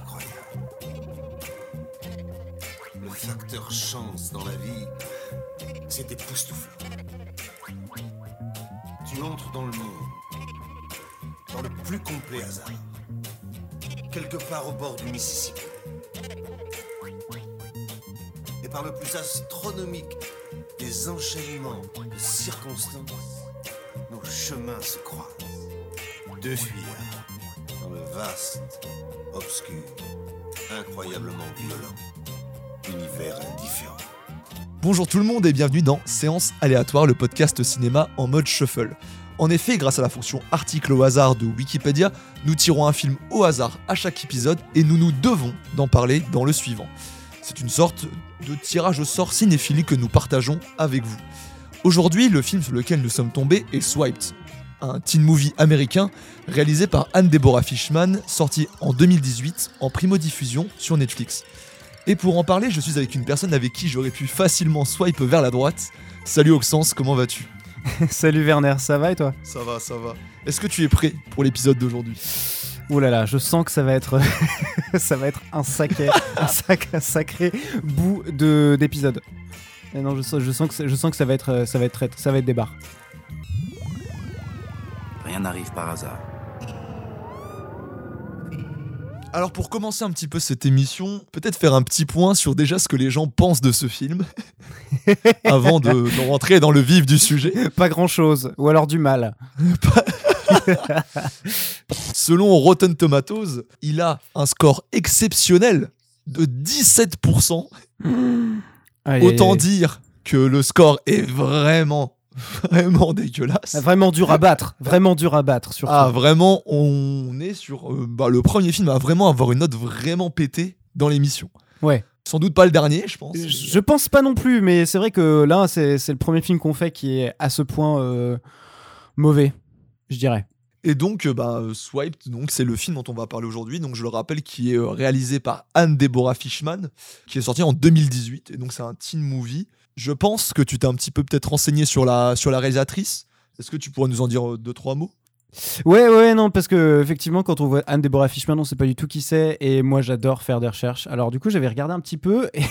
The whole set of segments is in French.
croyable. Le facteur chance dans la vie, c'est époustouflant. Tu entres dans le monde, dans le plus complet hasard, quelque part au bord du Mississippi. Et par le plus astronomique des enchaînements de circonstances, nos chemins se croisent. Deux fuyards dans le vaste, obscur, incroyablement violent univers indifférent. Bonjour tout le monde et bienvenue dans Séance aléatoire, le podcast cinéma en mode shuffle. En effet, grâce à la fonction article au hasard de Wikipédia, nous tirons un film au hasard à chaque épisode et nous nous devons d'en parler dans le suivant. C'est une sorte de tirage au sort cinéphile que nous partageons avec vous. Aujourd'hui, le film sur lequel nous sommes tombés est Swiped, un teen movie américain réalisé par Anne Deborah Fishman, sorti en 2018 en primo-diffusion sur Netflix. Et pour en parler, je suis avec une personne avec qui j'aurais pu facilement swipe vers la droite. Salut Oxens, comment vas-tu? Salut Werner, ça va et toi? Ça va, ça va. Est-ce que tu es prêt pour l'épisode d'aujourd'hui? Ouh là là, je sens que ça va être, ça va être un sacré, un sacré, un sacré bout de d'épisode. Non, je sens, je sens que, je sens que ça va être, ça va être, ça va être des barres. Rien n'arrive par hasard. Alors pour commencer un petit peu cette émission, peut-être faire un petit point sur déjà ce que les gens pensent de ce film, avant de, de rentrer dans le vif du sujet. Pas grand chose, ou alors du mal. Selon Rotten Tomatoes, il a un score exceptionnel de 17%. Aïe, Autant dire que le score est vraiment, vraiment dégueulasse. Vraiment dur à battre, vraiment dur à battre surtout. Ah, vraiment, on est sur euh, bah, le premier film à vraiment avoir une note vraiment pétée dans l'émission. Ouais. Sans doute pas le dernier, je pense. Je pense pas non plus, mais c'est vrai que là, c'est le premier film qu'on fait qui est à ce point euh, mauvais, je dirais. Et donc, euh, bah, Swiped, donc c'est le film dont on va parler aujourd'hui. Donc, je le rappelle, qui est réalisé par Anne Deborah Fishman, qui est sorti en 2018. Et donc, c'est un teen movie. Je pense que tu t'es un petit peu peut-être renseigné sur la, sur la réalisatrice. Est-ce que tu pourrais nous en dire euh, deux, trois mots? Ouais, ouais, non, parce que effectivement, quand on voit Anne Deborah Fishman, on sait pas du tout qui c'est, et moi j'adore faire des recherches. Alors du coup, j'avais regardé un petit peu, et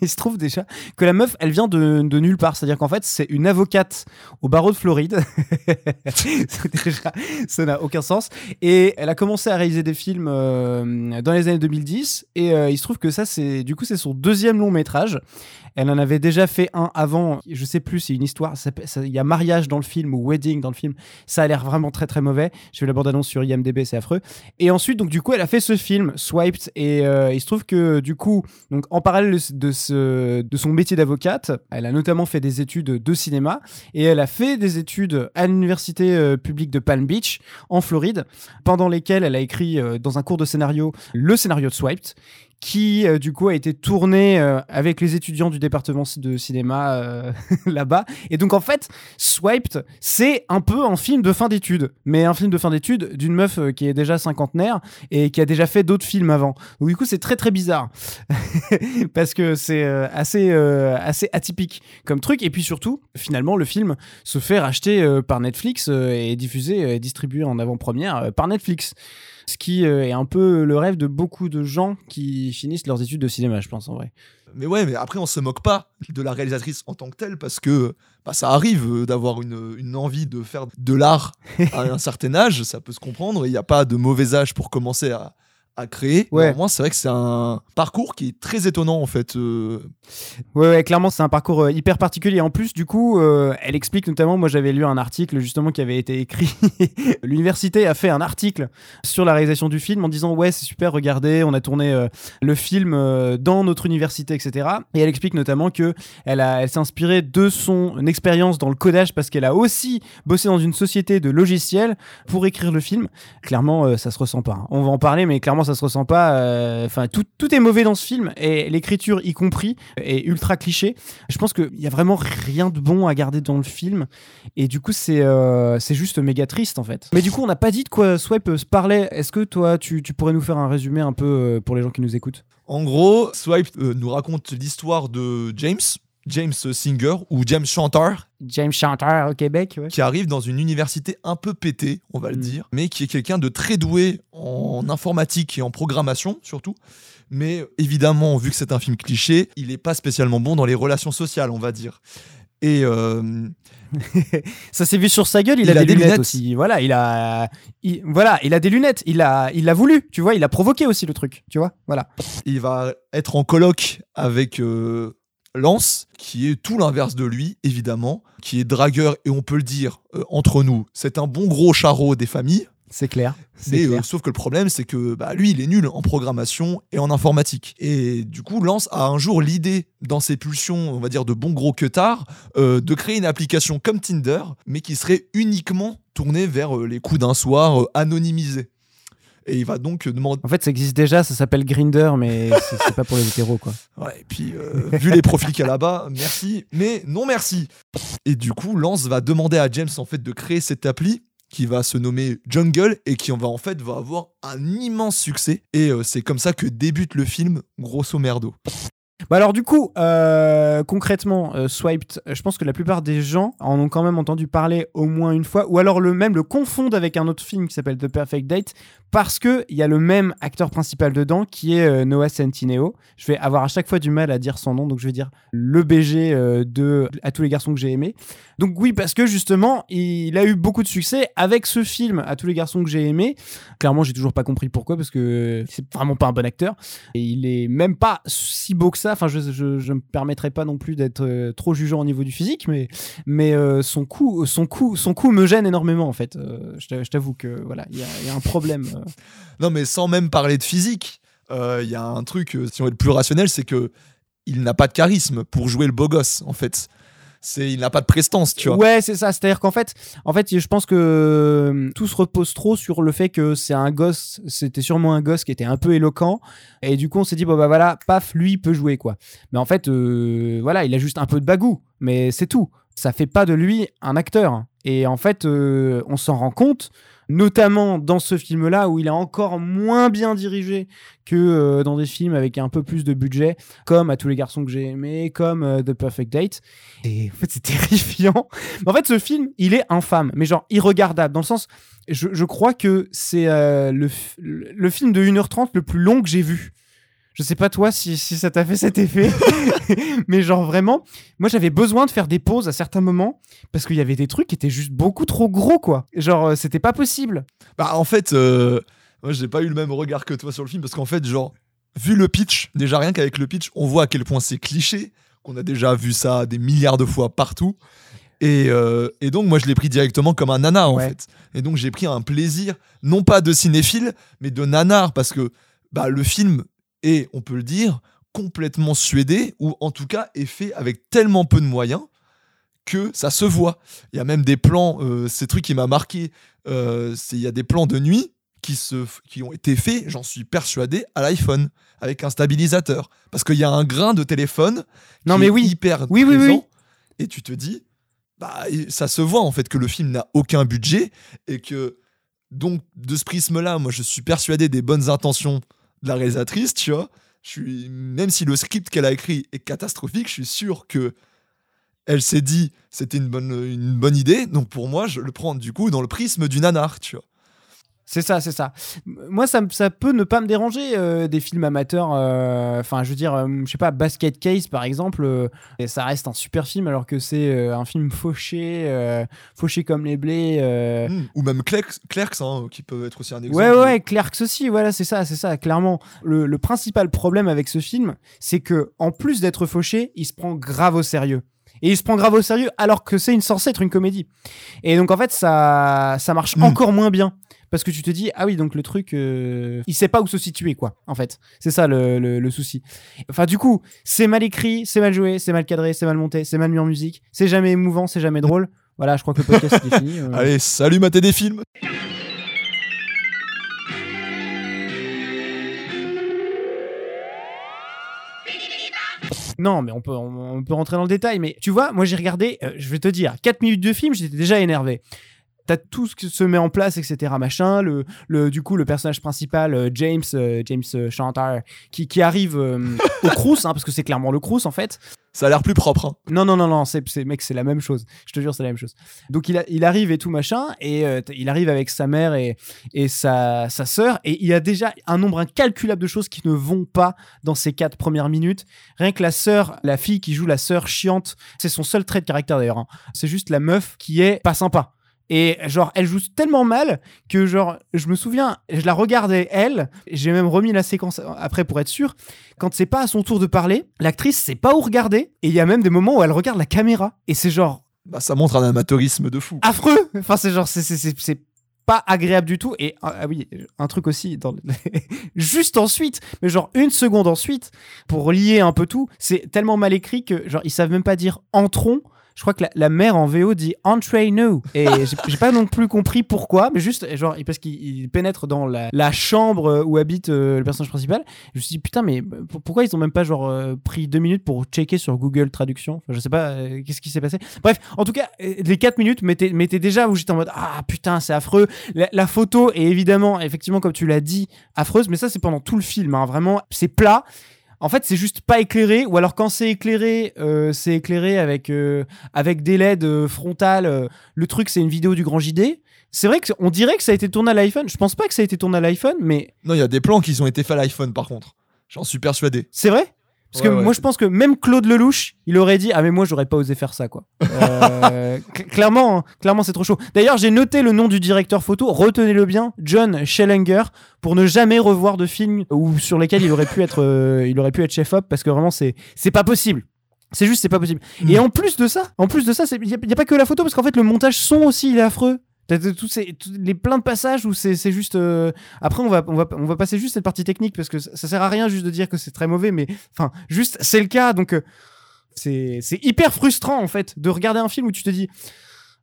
il se trouve déjà que la meuf, elle vient de, de nulle part. C'est-à-dire qu'en fait, c'est une avocate au barreau de Floride. Déjà, ça n'a aucun sens. Et elle a commencé à réaliser des films euh, dans les années 2010, et euh, il se trouve que ça, c'est du coup, c'est son deuxième long métrage. Elle en avait déjà fait un avant, je sais plus, c'est une histoire, il y a mariage dans le film ou wedding dans le film, ça a l'air vraiment très très mauvais. J'ai vu la bande-annonce sur IMDb, c'est affreux. Et ensuite, donc du coup, elle a fait ce film, Swiped, et euh, il se trouve que du coup, donc en parallèle de, son métier d'avocate, elle a notamment fait des études de cinéma, et elle a fait des études à l'université euh, publique de Palm Beach, en Floride, pendant lesquelles elle a écrit euh, dans un cours de scénario le scénario de Swiped qui euh, du coup a été tourné euh, avec les étudiants du département de cinéma euh, là-bas. Et donc en fait, Swiped, c'est un peu un film de fin d'études, mais un film de fin d'études d'une meuf qui est déjà cinquantenaire et qui a déjà fait d'autres films avant. Donc du coup, c'est très très bizarre parce que c'est assez assez atypique comme truc. Et puis surtout, finalement, le film se fait racheter par Netflix et diffusé et distribué en avant-première par Netflix. Ce qui euh, est un peu le rêve de beaucoup de gens qui finissent leurs études de cinéma, je pense en vrai. Mais ouais, mais après, on se moque pas de la réalisatrice en tant que telle, parce que bah, ça arrive euh, d'avoir une, une envie de faire de l'art à un certain âge, ça peut se comprendre. Il n'y a pas de mauvais âge pour commencer à, à créer. Ouais. Moi, c'est vrai que c'est un parcours qui est très étonnant, en fait. euh, Ouais, ouais, clairement, c'est un parcours euh, hyper particulier. En plus, du coup, euh, elle explique notamment, moi j'avais lu un article justement qui avait été écrit. L'université a fait un article sur la réalisation du film en disant Ouais, c'est super, regardez, on a tourné le film dans notre université, etc. Et elle explique notamment que elle, a- elle s'est inspirée de son expérience dans le codage parce qu'elle a aussi bossé dans une société de logiciels pour écrire le film. Clairement, ça se ressent pas. hein. On va en parler, mais clairement, ça se ressent pas. euh, Enfin, tout, est mauvais dans ce film et l'écriture y compris est ultra cliché. Je pense qu'il y a vraiment rien de bon à garder dans le film et du coup, c'est euh, c'est juste méga triste en fait. Mais du coup, on n'a pas dit de quoi Swipe se parlait. Est-ce que toi, tu, tu pourrais nous faire un résumé un peu euh, pour les gens qui nous écoutent? En gros, Swipe nous raconte l'histoire de James, James Singer ou James Chantar, James Chantar au Québec. ouais. qui arrive dans une université un peu pétée, on va le Mm. dire, mais qui est quelqu'un de très doué en informatique et en programmation surtout. Mais évidemment, vu que c'est un film cliché, il n'est pas spécialement bon dans les relations sociales, on va dire. Et euh, Ça s'est vu sur sa gueule, il, Il a, a des, des lunettes, lunettes. aussi. Voilà, il a, il- voilà, il a des lunettes. Il a, il l'a voulu, tu vois. Il a provoqué aussi le truc, tu vois. Voilà. il va être en colloque avec euh, Lance, qui est tout l'inverse de lui, évidemment, qui est dragueur, et on peut le dire euh, entre nous, c'est un bon gros charreau des familles. C'est clair. Mais, euh, sauf que le problème, c'est que bah, lui, il est nul en programmation et en informatique. Et du coup, Lance a un jour l'idée, dans ses pulsions, on va dire, de bon gros queutard, euh, de créer une application comme Tinder, mais qui serait uniquement tournée vers les coups d'un soir, anonymisés. Et il va donc demander. En fait, ça existe déjà. Ça s'appelle Grinder, mais c'est pas pour les hétéros, quoi. Ouais, et puis, euh, vu les profils qu'il y a là-bas, merci, mais non merci. Et du coup, Lance va demander à James en fait de créer cette appli qui va se nommer Jungle et qui va en fait va avoir un immense succès. Et euh, c'est comme ça que débute le film, grosso merdo. Bah alors du coup, euh, concrètement, euh, Swiped, je pense que la plupart des gens en ont quand même entendu parler au moins une fois, ou alors le même le confondent avec un autre film qui s'appelle The Perfect Date, parce que il y a le même acteur principal dedans qui est euh, Noah Centineo. Je vais avoir à chaque fois du mal à dire son nom, donc je vais dire le BG euh, de à tous les garçons que j'ai aimés. Donc oui, parce que justement, il a eu beaucoup de succès avec ce film à tous les garçons que j'ai aimés. Clairement, j'ai toujours pas compris pourquoi, parce que c'est vraiment pas un bon acteur. Et il est même pas si beau que ça. Enfin, je, je, je me permettrai pas non plus d'être euh, trop jugeant au niveau du physique, mais, mais son coup, son son me gêne énormément en fait. Je t'a- je t'avoue que voilà, il y a un problème. Non, mais sans même parler de physique, euh, il y a un truc, euh, si on est le plus rationnel, c'est que il n'a pas de charisme pour jouer le beau gosse, en fait. C'est, il n'a pas de prestance, tu vois. Ouais, c'est ça. C'est-à-dire qu'en fait, en fait, je pense que euh, tout se repose trop sur le fait que c'est un gosse. C'était sûrement un gosse qui était un peu éloquent, et du coup, on s'est dit bon bah voilà, paf, lui il peut jouer quoi. Mais en fait, voilà, il a juste un peu de bagou, mais c'est tout. Ça fait pas de lui un acteur. Et en fait, on s'en rend compte, notamment dans ce film-là où il est encore moins bien dirigé que euh, dans des films avec un peu plus de budget, comme À tous les garçons que j'ai aimés, comme euh, The Perfect Date. Et en fait, c'est terrifiant. En fait, ce film, il est infâme, mais genre irregardable, dans le sens, je, crois que c'est euh, le, le film de 1h30 le plus long que j'ai vu. Je sais pas toi si, si ça t'a fait cet effet, mais genre vraiment, moi j'avais besoin de faire des pauses à certains moments parce qu'il y avait des trucs qui étaient juste beaucoup trop gros quoi. Genre euh, c'était pas possible. Bah, en fait, euh, moi, j'ai pas eu le même regard que toi sur le film parce qu'en fait, genre, vu le pitch, déjà rien qu'avec le pitch, on voit à quel point c'est cliché, qu'on a déjà vu ça des milliards de fois partout. Et, euh, et donc, moi, je l'ai pris directement comme un nanar, en Ouais. fait. Et donc, j'ai pris un plaisir, non pas de cinéphile, mais de nanar, parce que bah, le film est, on peut le dire, complètement suédé, ou en tout cas est fait avec tellement peu de moyens que ça se voit. Il y a même des plans, euh, ces trucs qui m'a marqué, euh, c'est- il y a des plans de nuit qui, se, qui ont été faits, j'en suis persuadé, à l'iPhone, avec un stabilisateur. Parce qu'il y a un grain de téléphone Non, qui mais est oui. hyper Oui, oui, présent, oui. et tu te dis, bah, et ça se voit en fait que le film n'a aucun budget, et que donc de ce prisme-là, moi je suis persuadé des bonnes intentions de la réalisatrice, tu vois. Je même si le script qu'elle a écrit est catastrophique, je suis sûr que elle s'est dit c'était une bonne, une bonne idée. Donc pour moi, je le prends du coup dans le prisme du nanar, tu vois. C'est ça, c'est ça. Moi, ça, ça peut ne pas me déranger euh, des films amateurs. euh, Enfin, je veux dire, euh, je sais pas, Basket Case par exemple, euh, et ça reste un super film alors que c'est euh, un film fauché, euh, fauché comme les blés. euh, Hmm. Ou même Clerks, Clerks hein, qui peuvent être aussi un exemple. Ouais, ouais, Clerks aussi, voilà, c'est ça, c'est ça, clairement. Le, le principal problème avec ce film, c'est que en plus d'être fauché, il se prend grave au sérieux. Et il se prend grave au sérieux alors que c'est une censé être une comédie. Et donc en fait, ça, ça marche Mm. encore moins bien. Parce que tu te dis, ah oui, donc le truc, euh, il sait pas où se situer, quoi, en fait. C'est ça le, le- le souci. Enfin, du coup, c'est mal écrit, c'est mal joué, c'est mal cadré, c'est mal monté, c'est mal mis en musique, c'est jamais émouvant, c'est jamais drôle. Voilà, je crois que le podcast est fini. euh. Allez, salut mater des films. Non, mais on peut, on, on peut rentrer dans le détail. Mais tu vois, moi j'ai regardé, euh, je vais te dire, 4 minutes de film, j'étais déjà énervé. T'as tout ce qui se met en place, etc. Machin. Le, le, du coup, le personnage principal, euh, James, euh, James euh, Chantar, qui, qui arrive au Crous, hein, parce que c'est clairement le Crous en fait. Ça a l'air plus propre. hein. Non, non, non, non, c'est, mec, c'est la même chose. Je te jure, c'est la même chose. Donc, il, a- il arrive et tout machin, et euh, il arrive avec sa mère et, et sa, sa sœur, et il y a déjà un nombre incalculable de choses qui ne vont pas dans ces quatre premières minutes. Rien que la sœur, la fille qui joue la sœur chiante, c'est son seul trait de caractère d'ailleurs. hein. C'est juste la meuf qui est pas sympa. Et genre, elle joue tellement mal que genre, je me souviens, je la regardais elle, j'ai même remis la séquence après pour être sûr. Quand c'est pas à son tour de parler, l'actrice sait pas où regarder, et il y a même des moments où elle regarde la caméra, et c'est genre Bah, ça montre un amateurisme de fou. affreux. Enfin, c'est genre, c'est- c'est- c'est c'est pas agréable du tout. Et ah, ah oui, un truc aussi, dans le- juste ensuite, mais genre une seconde ensuite, pour lier un peu tout, c'est tellement mal écrit que genre ils savent même pas dire entrons. Je crois que la, mère en VO dit entrez nous et j'ai pas non plus compris pourquoi, mais juste genre parce qu'il il pénètre dans la, chambre où habite euh, le personnage principal. Je me suis dit putain mais pourquoi ils ont même pas genre euh, pris deux minutes pour checker sur Google Traduction? Enfin, Je sais pas euh, qu'est-ce qui s'est passé? Bref, en tout cas, les 4 minutes m'étaient déjà où j'étais en mode Ah putain, c'est affreux. La, la photo est évidemment, effectivement, comme tu l'as dit, affreuse, mais ça, c'est pendant tout le film. hein. Vraiment, c'est plat. En fait, c'est juste pas éclairé, ou alors quand c'est éclairé, euh, c'est éclairé avec, euh, avec des LED euh, frontales. le truc, c'est une vidéo du grand JD. C'est vrai qu'on dirait que ça a été tourné à l'iPhone. Je pense pas que ça a été tourné à l'iPhone, mais Non, il y a des plans qui ont été faits à l'iPhone par contre. J'en suis persuadé. c'est vrai? Parce Ouais, que ouais. moi je pense que même Claude Lelouch, il aurait dit ah mais moi j'aurais pas osé faire ça quoi. Euh, cl- clairement, hein, clairement c'est trop chaud. D'ailleurs j'ai noté le nom du directeur photo, retenez-le bien, John Schellinger, pour ne jamais revoir de film où sur lesquels il aurait pu être, euh, il aurait pu être chef op parce que vraiment c'est pas possible. C'est juste c'est pas possible. Mm. Et en plus de ça, en plus de ça, il y, a- a pas que la photo parce qu'en fait le montage son aussi il est affreux. T'as tous ces, tous les plein de passages où c'est c'est juste. euh, Après, on va, on, va, on va passer juste cette partie technique parce que ça, ça sert à rien juste de dire que c'est très mauvais, mais enfin, juste c'est le cas. Donc, euh, c'est c'est hyper frustrant en fait de regarder un film où tu te dis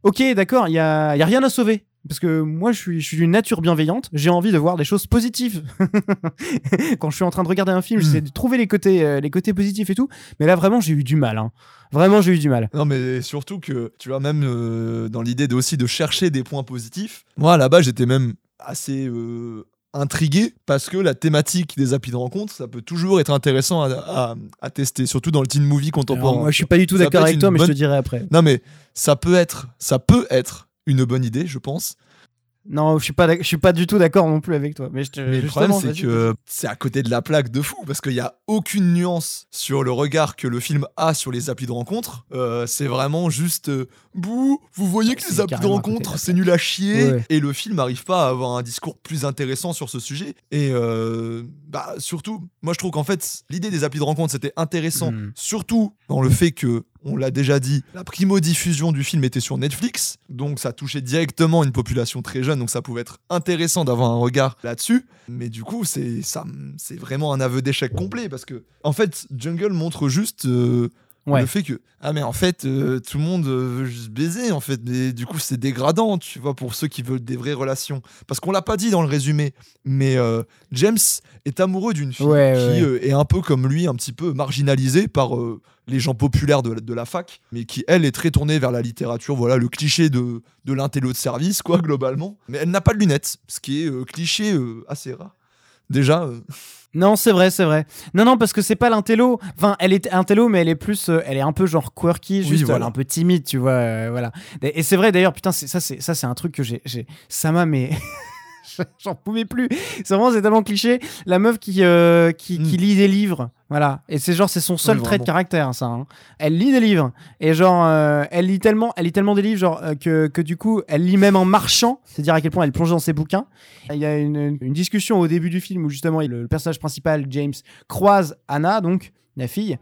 Ok, d'accord, il y a, y a rien à sauver. Parce que moi, je suis, je suis d'une nature bienveillante. J'ai envie de voir des choses positives. Quand je suis en train de regarder un film, j'essaie de trouver les côtés, euh, les côtés positifs et tout. Mais là, vraiment, j'ai eu du mal. hein. Vraiment, j'ai eu du mal. Non, mais surtout que, tu vois, même euh, dans l'idée de, aussi de chercher des points positifs, moi là-bas j'étais même assez euh, intrigué parce que la thématique des applis de rencontre, ça peut toujours être intéressant à, à- à tester, surtout dans le teen movie contemporain. Alors, moi, je suis pas du tout d'accord avec toi, mais je te dirai après. Non, mais ça peut être, ça peut être une bonne idée, je pense. Non, je suis pas, je suis pas du tout d'accord non plus avec toi. Mais, je te, Mais le problème, c'est que c'est à côté de la plaque de fou, parce qu'il n'y a aucune nuance sur le regard que le film a sur les applis de rencontre. Euh, c'est vraiment juste euh, bouh, vous voyez que les applis de rencontre, c'est nul à chier. Ouais. Et le film n'arrive pas à avoir un discours plus intéressant sur ce sujet. Et euh, bah, surtout, moi je trouve qu'en fait, l'idée des applis de rencontre, c'était intéressant, Mm. surtout dans le fait que. On l'a déjà dit, la primo-diffusion du film était sur Netflix, donc ça touchait directement une population très jeune, donc ça pouvait être intéressant d'avoir un regard là-dessus. Mais du coup, c'est ça, c'est vraiment un aveu d'échec complet parce que, en fait, Jungle montre juste euh, Ouais. le fait que ah mais en fait euh, tout le monde euh, veut juste baiser en fait, mais du coup c'est dégradant, tu vois, pour ceux qui veulent des vraies relations. Parce qu'on l'a pas dit dans le résumé, mais euh, James est amoureux d'une fille Ouais, qui ouais. euh, est un peu comme lui, un petit peu marginalisée par les gens populaires de, de la fac, mais qui elle est très tournée vers la littérature, voilà le cliché de, de l'intello de service quoi globalement. Mais elle n'a pas de lunettes, ce qui est euh, cliché euh, assez rare. Déjà, euh, Non, c'est vrai, c'est vrai. Non, non, parce que c'est pas l'intello. Enfin, elle est intello, mais elle est plus, euh, elle est un peu genre quirky, juste, voilà. un peu timide, tu vois, euh, voilà. Et et c'est vrai d'ailleurs, putain, ça, c'est ça, c'est un truc que j'ai, j'ai, ça m'a mais. J'en pouvais plus. C'est vraiment, c'est tellement cliché. La meuf qui, euh, qui, qui Mm. lit des livres. Voilà. Et c'est genre, c'est son seul Oui, trait de caractère, ça. hein. Elle lit des livres. Et genre, euh, elle lit tellement, elle lit tellement des livres, genre, euh, que, que du coup, elle lit même en marchant. C'est dire à quel point elle plonge dans ses bouquins. Il y a une, une discussion au début du film où justement, le, le personnage principal, James, croise Anna, donc, la fille.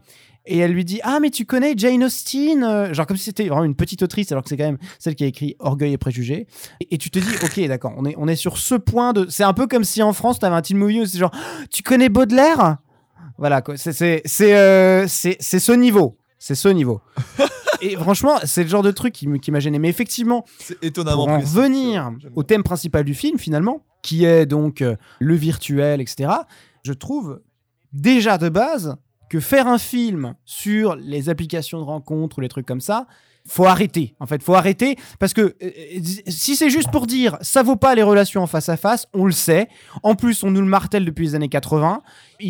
Et elle lui dit Ah, mais tu connais Jane Austen euh, Genre comme si c'était vraiment une petite autrice, alors que c'est quand même celle qui a écrit Orgueil et Préjugés. Et, et tu te dis Ok, d'accord, on est, on est sur ce point de. C'est un peu comme si en France, tu avais un teen movie où c'est genre Tu connais Baudelaire? Voilà, quoi. C'est c'est- c'est, euh, ce niveau. C'est ce niveau. et franchement, c'est le genre de truc qui, m'a gêné. Mais effectivement, étonnamment pour en j'aime au thème principal du film, finalement, qui est donc euh, le virtuel, etc., je trouve déjà de base que faire un film sur les applications de rencontres ou les trucs comme ça, faut arrêter. En fait, faut arrêter parce que euh, si c'est juste pour dire ça vaut pas les relations en face à face, on le sait. En plus, on nous le martèle depuis les années 80.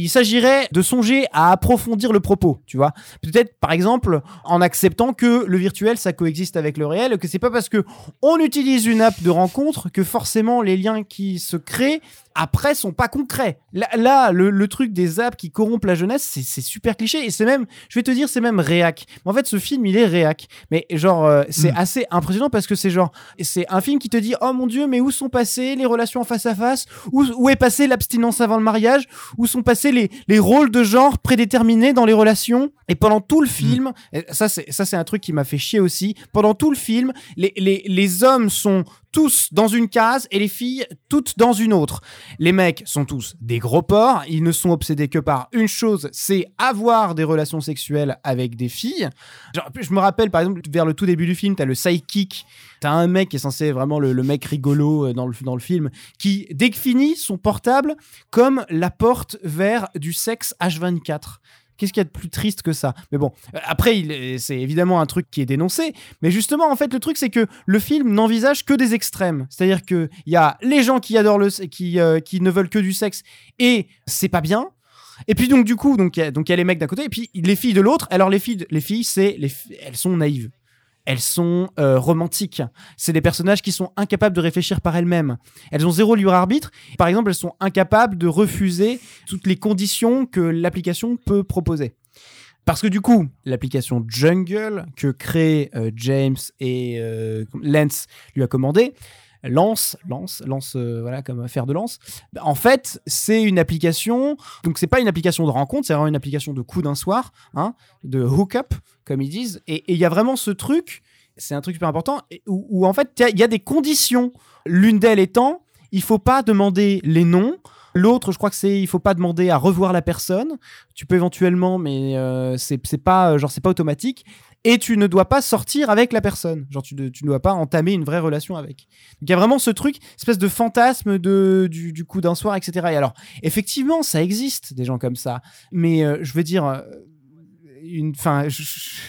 Il s'agirait de songer à approfondir le propos, tu vois. Peut-être, par exemple, en acceptant que le virtuel, ça coexiste avec le réel, que c'est pas parce que on utilise une app de rencontre que forcément les liens qui se créent après sont pas concrets. Là, là, le, le truc des apps qui corrompent la jeunesse, c'est super cliché et c'est même, je vais te dire, c'est même réac. Mais en fait, ce film, il est réac. Mais genre, euh, c'est Mm. assez impressionnant parce que c'est genre, c'est un film qui te dit, oh mon dieu, mais où sont passées les relations face à face? Où, où est passée l'abstinence avant le mariage? Où sont les, les rôles de genre prédéterminés dans les relations Et pendant tout le film, et ça c'est ça c'est un truc qui m'a fait chier aussi. Pendant tout le film, les, les, les hommes sont tous dans une case et les filles toutes dans une autre. Les mecs sont tous des gros porcs, ils ne sont obsédés que par une chose, c'est avoir des relations sexuelles avec des filles. Je me rappelle par exemple vers le tout début du film, t'as le sidekick, t'as un mec qui est censé vraiment le, mec rigolo euh, dans le, dans le film, qui définit son portable comme la porte vers du sexe H24. Qu'est-ce qu'il y a de plus triste que ça? Mais bon, euh, après, c'est évidemment un truc qui est dénoncé. Mais justement, en fait, le truc, c'est que le film n'envisage que des extrêmes. C'est-à-dire qu'il y a les gens qui adorent le, qui, euh, qui ne veulent que du sexe et c'est pas bien. Et puis donc du coup, donc il y a les mecs d'un côté et puis les filles de l'autre. Alors les filles, les filles, c'est elles sont naïves. Elles sont euh, romantiques. C'est des personnages qui sont incapables de réfléchir par elles-mêmes. Elles ont zéro libre arbitre. Par exemple, elles sont incapables de refuser toutes les conditions que l'application peut proposer. Parce que du coup, l'application Jungle que créent euh, James et euh, Lance lui a commandé, Lance, Lance, Lance, euh, voilà, comme affaire de Lance. Bah, En fait, c'est une application. Donc, c'est pas une application de rencontre, c'est vraiment une application de coup d'un soir, hein, de hook-up, comme ils disent. Et il y a vraiment ce truc, c'est un truc super important, où, en fait, il y a- des conditions. L'une d'elles étant, il faut pas demander les noms. L'autre, je crois que c'est, il faut pas demander à revoir la personne. Tu peux éventuellement, mais euh, c'est pas, euh, genre, c'est pas automatique. Et tu ne dois pas sortir avec la personne. Genre, tu ne, tu ne dois pas entamer une vraie relation avec. Donc, il y a vraiment ce truc, espèce de fantasme de, du, du coup d'un soir, etc. Et alors, effectivement, ça existe, des gens comme ça. Mais euh, je veux dire, euh, une, enfin, je,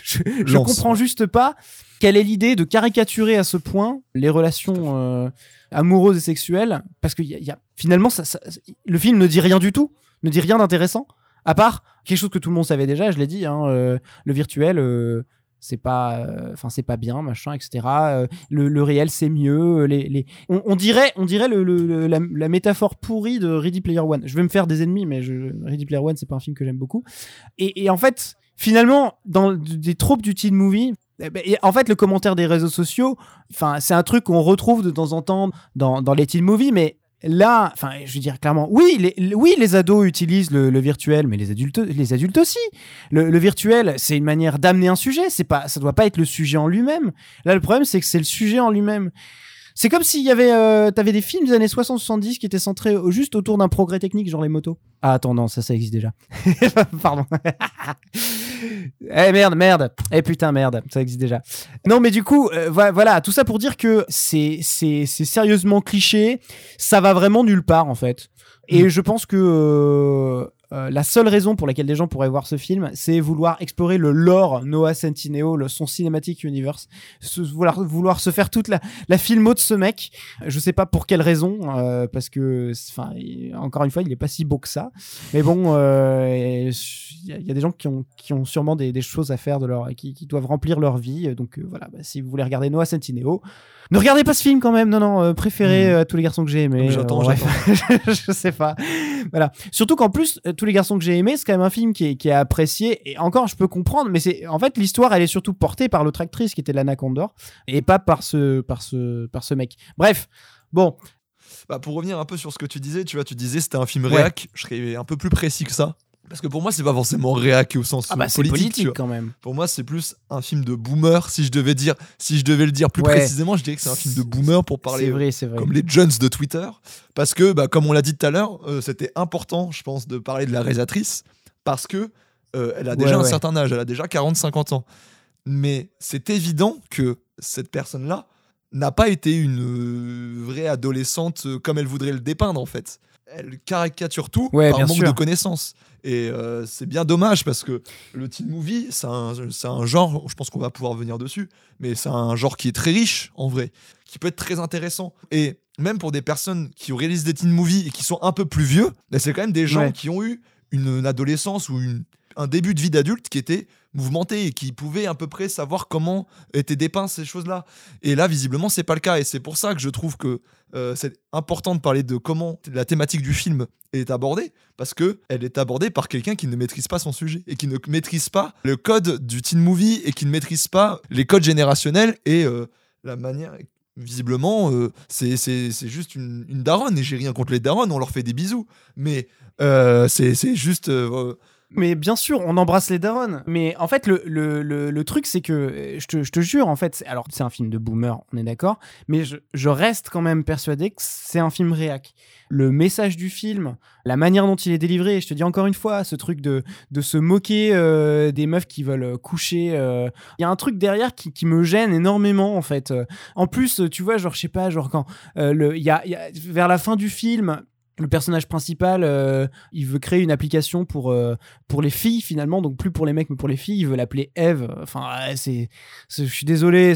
je, comprends juste pas quelle est l'idée de caricaturer à ce point les relations euh, amoureuses et sexuelles, parce que y a, y a- finalement, ça, ça- le film ne dit rien du tout, ne dit rien d'intéressant, à part quelque chose que tout le monde savait déjà, je l'ai dit, hein, euh, le virtuel. euh, c'est pas euh, enfin c'est pas bien machin etc Euh, le, réel c'est mieux les, les... On, dirait on dirait le, la, métaphore pourrie de Ready Player One. Je vais me faire des ennemis mais Ready Player One c'est pas un film que j'aime beaucoup. Et, en fait finalement dans des tropes du teen movie eh ben, en fait le commentaire des réseaux sociaux enfin c'est un truc qu'on retrouve de temps en temps dans, dans les teen movies mais là enfin je veux dire clairement oui les, oui les ados utilisent le, virtuel mais les adultes les adultes aussi le, le virtuel, c'est une manière d'amener un sujet. C'est pas, ça doit pas être le sujet en lui-même. Là, le problème, c'est que c'est le sujet en lui-même. C'est comme s'il y avait, euh, t'avais des films des années 60-70 qui étaient centrés au- juste autour d'un progrès technique, genre les motos. Ah, attends, non, ça, ça existe déjà. Pardon. eh merde, merde. Eh putain, merde, ça existe déjà. Non, mais du coup, euh, vo- voilà, tout ça pour dire que c'est, c'est, c'est sérieusement cliché. Ça va vraiment nulle part, en fait. Et je pense que euh, euh, la seule raison pour laquelle des gens pourraient voir ce film, c'est vouloir explorer le lore Noah Centineo, le, son cinématique universe, se- vouloir, vouloir se faire toute la, la filmo de ce mec. Je sais pas pour quelle raison, euh, parce que, enfin, encore une fois, il est pas si beau que ça. Mais bon, euh, il y, a- il y a des gens qui ont, qui ont sûrement des, des choses à faire de leur, qui, qui doivent remplir leur vie. Donc euh, voilà, bah, si vous voulez regarder Noah Centineo, ne regardez pas ce film quand même. Non, non, euh, préférez Mhm. euh, tous les garçons que j'ai aimés. J'attends, Euh, bref. je sais pas. Voilà. Surtout qu'en plus, euh, tous les garçons que j'ai aimés, c'est quand même un film qui est, qui est apprécié. Et encore, je peux comprendre, mais c'est en fait l'histoire, elle est surtout portée par l'autre actrice qui était Lana Condor et pas par ce, par ce, par ce mec. Bref. Bon, Bah, pour revenir un peu sur ce que tu disais, tu vois, tu disais c'était un film Ouais. réac. Je serais un peu plus précis que ça. Parce que pour moi, c'est pas forcément réac au sens ah bah euh, politique. quand même. Pour moi, c'est plus un film de boomer. Si je devais dire, si je devais le dire plus Ouais. précisément, je dirais que c'est un film de boomer pour parler vrai, vrai. comme les Jones de Twitter. Parce que, bah, comme on l'a dit tout à l'heure, euh, c'était important, je pense, de parler de la réalisatrice. Parce que euh, elle a déjà Ouais, un ouais. certain âge, elle a déjà 40-50 ans. Mais c'est évident que cette personne-là n'a pas été une euh, vraie adolescente euh, comme elle voudrait le dépeindre, en fait. Elle caricature tout Ouais, par manque sûr. de connaissances. Et euh, c'est bien dommage parce que le teen movie, c'est un, un genre, je pense qu'on va pouvoir venir dessus, mais c'est un genre qui est très riche en vrai, qui peut être très intéressant. Et même pour des personnes qui réalisent des teen movies et qui sont un peu plus vieux, bah, c'est quand même des gens Ouais. qui ont eu une adolescence ou une, un début de vie d'adulte qui était mouvementé et qui pouvait à peu près savoir comment étaient dépeintes ces choses-là. Et là, visiblement, c'est pas le cas. Et c'est pour ça que je trouve que euh, c'est important de parler de comment la thématique du film est abordée, parce que elle est abordée par quelqu'un qui ne maîtrise pas son sujet et qui ne maîtrise pas le code du teen movie et qui ne maîtrise pas les codes générationnels et euh, la manière. Visiblement, euh, c'est juste une, une daronne et j'ai rien contre les daronnes, on leur fait des bisous. Mais c'est juste. Mais bien sûr, on embrasse les darons. Mais en fait, le, le, le, truc, c'est que, euh, je te, je te jure, en fait, alors c'est un film de boomer, on est d'accord, mais je, je reste quand même persuadé que c'est un film réac. Le message du film, la manière dont il est délivré, je te dis encore une fois, ce truc de, de se moquer euh, des meufs qui veulent coucher, euh, il y a un truc derrière qui, qui me gêne énormément, en fait. En plus, tu vois, genre, je sais pas, genre quand, le- y a, y a- vers la fin du film, le personnage principal, euh, il veut créer une application pour, euh, pour les filles finalement, donc plus pour les mecs mais pour les filles. Il veut l'appeler Eve. Enfin, c'est, je suis désolé,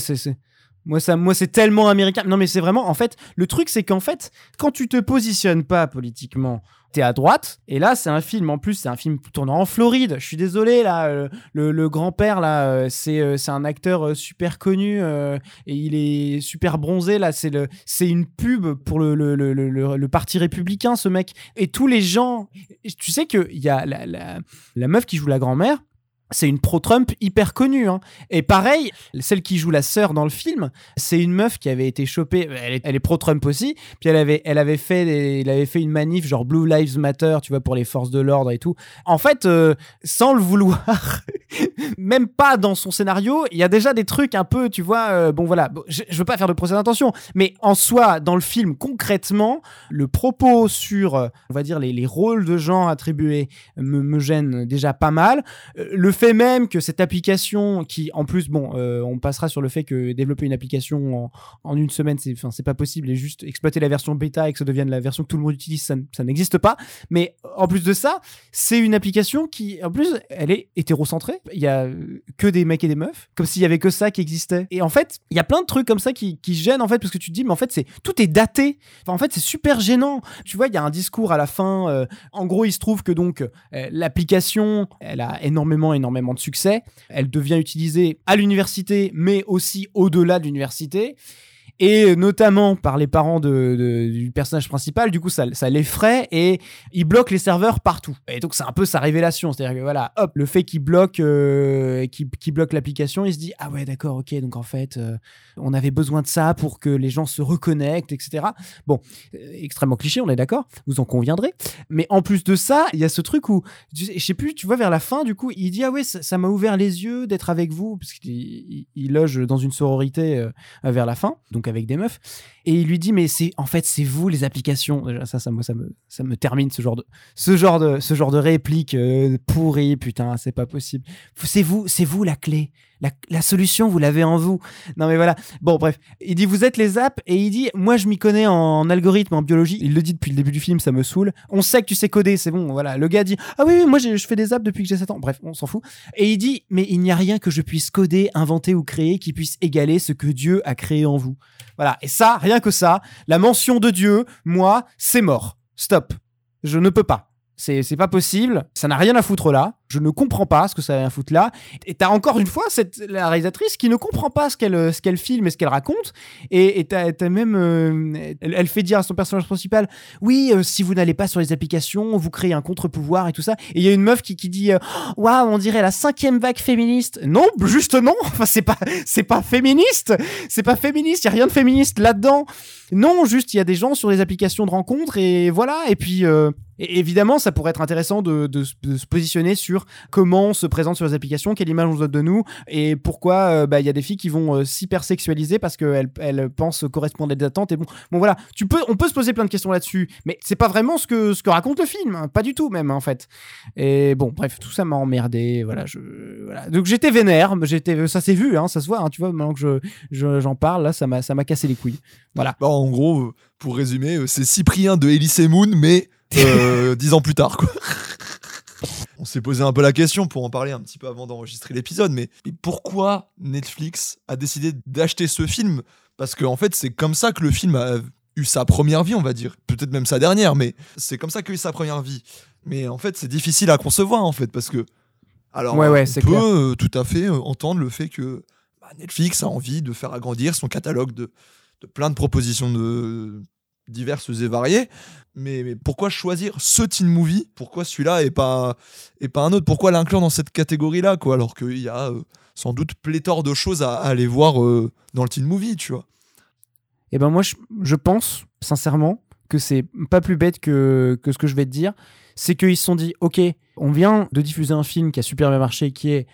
moi ça, moi c'est tellement américain. Non mais c'est vraiment, en fait, le truc c'est qu'en fait, quand tu te positionnes pas politiquement, t'es à droite. Et là, c'est un film. En plus, c'est un film tournant en Floride. Je suis désolé là, euh, le, grand-père là, euh, c'est, euh, c'est un acteur super connu et il est super bronzé là. C'est une pub pour le, le, le, parti républicain, ce mec. Et tous les gens, tu sais que il y a la, la, la meuf qui joue la grand-mère. C'est une pro-Trump hyper connue. hein. Et pareil, celle qui joue la sœur dans le film, c'est une meuf qui avait été chopée. Elle est, pro-Trump aussi. Puis elle avait, elle avait fait, avait fait une manif genre Blue Lives Matter, tu vois, pour les forces de l'ordre et tout. En fait, euh, sans le vouloir, même pas dans son scénario, il y a déjà des trucs un peu, tu vois. euh, bon voilà, je, je veux pas faire de procès d'intention, mais en soi, dans le film, concrètement, le propos sur, euh, on va dire, les, les rôles de genre attribués me, gêne déjà pas mal. Le fait même que cette application, qui en plus, bon, euh, on passera sur le fait que développer une application en, une semaine, c'est, enfin, c'est pas possible, et juste exploiter la version bêta et que ça devienne la version que tout le monde utilise, ça, n'existe pas. Mais en plus de ça, c'est une application qui, en plus, elle est hétérocentrée. Il y a que des mecs et des meufs, comme s'il y avait que ça qui existait. Et en fait, il y a plein de trucs comme ça qui, gênent en fait, parce que tu te dis, mais en fait, c'est tout est daté. En fait, c'est super gênant. Tu vois, il y a un discours à la fin. euh, en gros, il se trouve que donc euh, l'application, elle a énormément, énormément de succès. Elle devient utilisée à l'université, mais aussi au-delà de l'université. Et notamment par les parents du personnage principal, du coup ça, ça l'effraie et il bloque les serveurs partout. Et donc c'est un peu sa révélation, c'est-à-dire que voilà, hop, le fait qu'il bloque, euh, bloque l'application, il se dit ah ouais d'accord, ok, donc en fait euh, on avait besoin de ça pour que les gens se reconnectent, etc. Bon, euh, extrêmement cliché, on est d'accord, vous en conviendrez. Mais en plus de ça, il y a ce truc où, je sais plus, tu vois, vers la fin, du coup, il dit Ah ouais, ça m'a ouvert les yeux d'être avec vous, parce qu'il il- il loge dans une sororité euh, vers la fin, donc avec des meufs. Et il lui dit Mais c'est en fait, c'est vous les applications. Déjà, ça, ça, moi, ça, me, ça me termine ce genre de, ce genre de, ce genre de réplique euh, pourrie, putain, c'est pas possible. C'est vous, c'est vous la clé. La, solution, vous l'avez en vous. Non, mais voilà. Bon, bref. Il dit Vous êtes les apps, et il dit Moi, je m'y connais en algorithme, en biologie. Il le dit depuis le début du film, ça me saoule. On sait que tu sais coder, c'est bon. Voilà. Le gars dit Ah oui, oui moi, je fais des apps depuis que j'ai 7 ans. Bref, on s'en fout. Et il dit Mais il n'y a rien que je puisse coder, inventer ou créer qui puisse égaler ce que Dieu a créé en vous. Voilà. Et ça, rien que ça, la mention de Dieu, moi, c'est mort. Stop. Je ne peux pas. C'est pas possible. Ça n'a rien à foutre là. Je ne comprends pas ce que ça a à foutre là. Et t'as encore une fois cette, la réalisatrice qui ne comprend pas ce qu'elle ce qu'elle filme et ce qu'elle raconte. Et t'as même. euh, elle, fait dire à son personnage principal Oui, euh, si vous n'allez pas sur les applications, vous créez un contre-pouvoir et tout ça. Et il y a une meuf qui, qui dit euh, Waouh, on dirait la cinquième vague féministe. Non, juste non. Enfin, c'est pas, pas féministe. C'est pas féministe. Il y a rien de féministe là-dedans. Non, juste il y a des gens sur les applications de rencontres et voilà. Et puis. euh, et évidemment, ça pourrait être intéressant de, se- positionner sur comment on se présente sur les applications, quelle image on se donne de nous, et pourquoi euh, bah, il y a des filles qui vont euh, s'hypersexualiser parce qu'elles elles pensent correspondre à des attentes. Et bon, bon voilà, tu peux, on peut se poser plein de questions là-dessus, mais c'est pas vraiment ce que, ce que raconte le film, hein, pas du tout même en fait. Et bon, bref, tout ça m'a emmerdé. Voilà. Donc j'étais vénère, j'étais, ça s'est vu, hein, ça se voit. hein, tu vois, maintenant que je, je- j'en parle, là, ça m'a, cassé les couilles. Voilà. Bah, en gros, euh, pour résumer, euh, c'est Cyprien de Elise Moon, mais euh, dix ans plus tard, quoi. On s'est posé un peu la question pour en parler un petit peu avant d'enregistrer l'épisode, mais, mais pourquoi Netflix a décidé d'acheter ce film? Parce qu'en en fait, c'est comme ça que le film a eu sa première vie, on va dire. Peut-être même sa dernière, mais c'est comme ça qu'il a eu sa première vie. Mais en fait, c'est difficile à concevoir en fait parce que alors Ouais, ouais, on peut euh, tout à fait euh, entendre le fait que bah, Netflix a envie de faire agrandir son catalogue de, de plein de propositions de diverses et variées. Mais, pourquoi choisir ce teen movie? Pourquoi celui-là et pas et pas un autre? Pourquoi l'inclure dans cette catégorie-là quoi Alors qu'il y a euh, sans doute pléthore de choses à, aller voir euh, dans le teen movie, tu vois? Et ben moi, je, pense sincèrement que c'est pas plus bête que, que ce que je vais te dire. C'est qu'ils se sont dit, ok, on vient de diffuser un film qui a super bien marché, qui est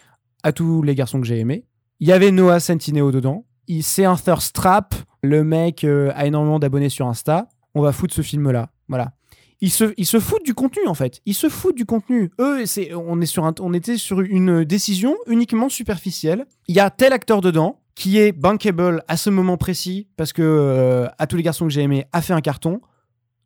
À tous les garçons que j'ai aimés. Il y avait Noah Centineo dedans. C'est un thirst trap. Le mec euh, a énormément d'abonnés sur Insta. On va foutre ce film-là. Voilà. Ils se, se foutent du contenu en fait. Ils se foutent du contenu. Eux, on, est sur un, on était sur une décision uniquement superficielle. Il y a tel acteur dedans qui est bankable à ce moment précis parce que euh, à tous les garçons que j'ai aimés a fait un carton.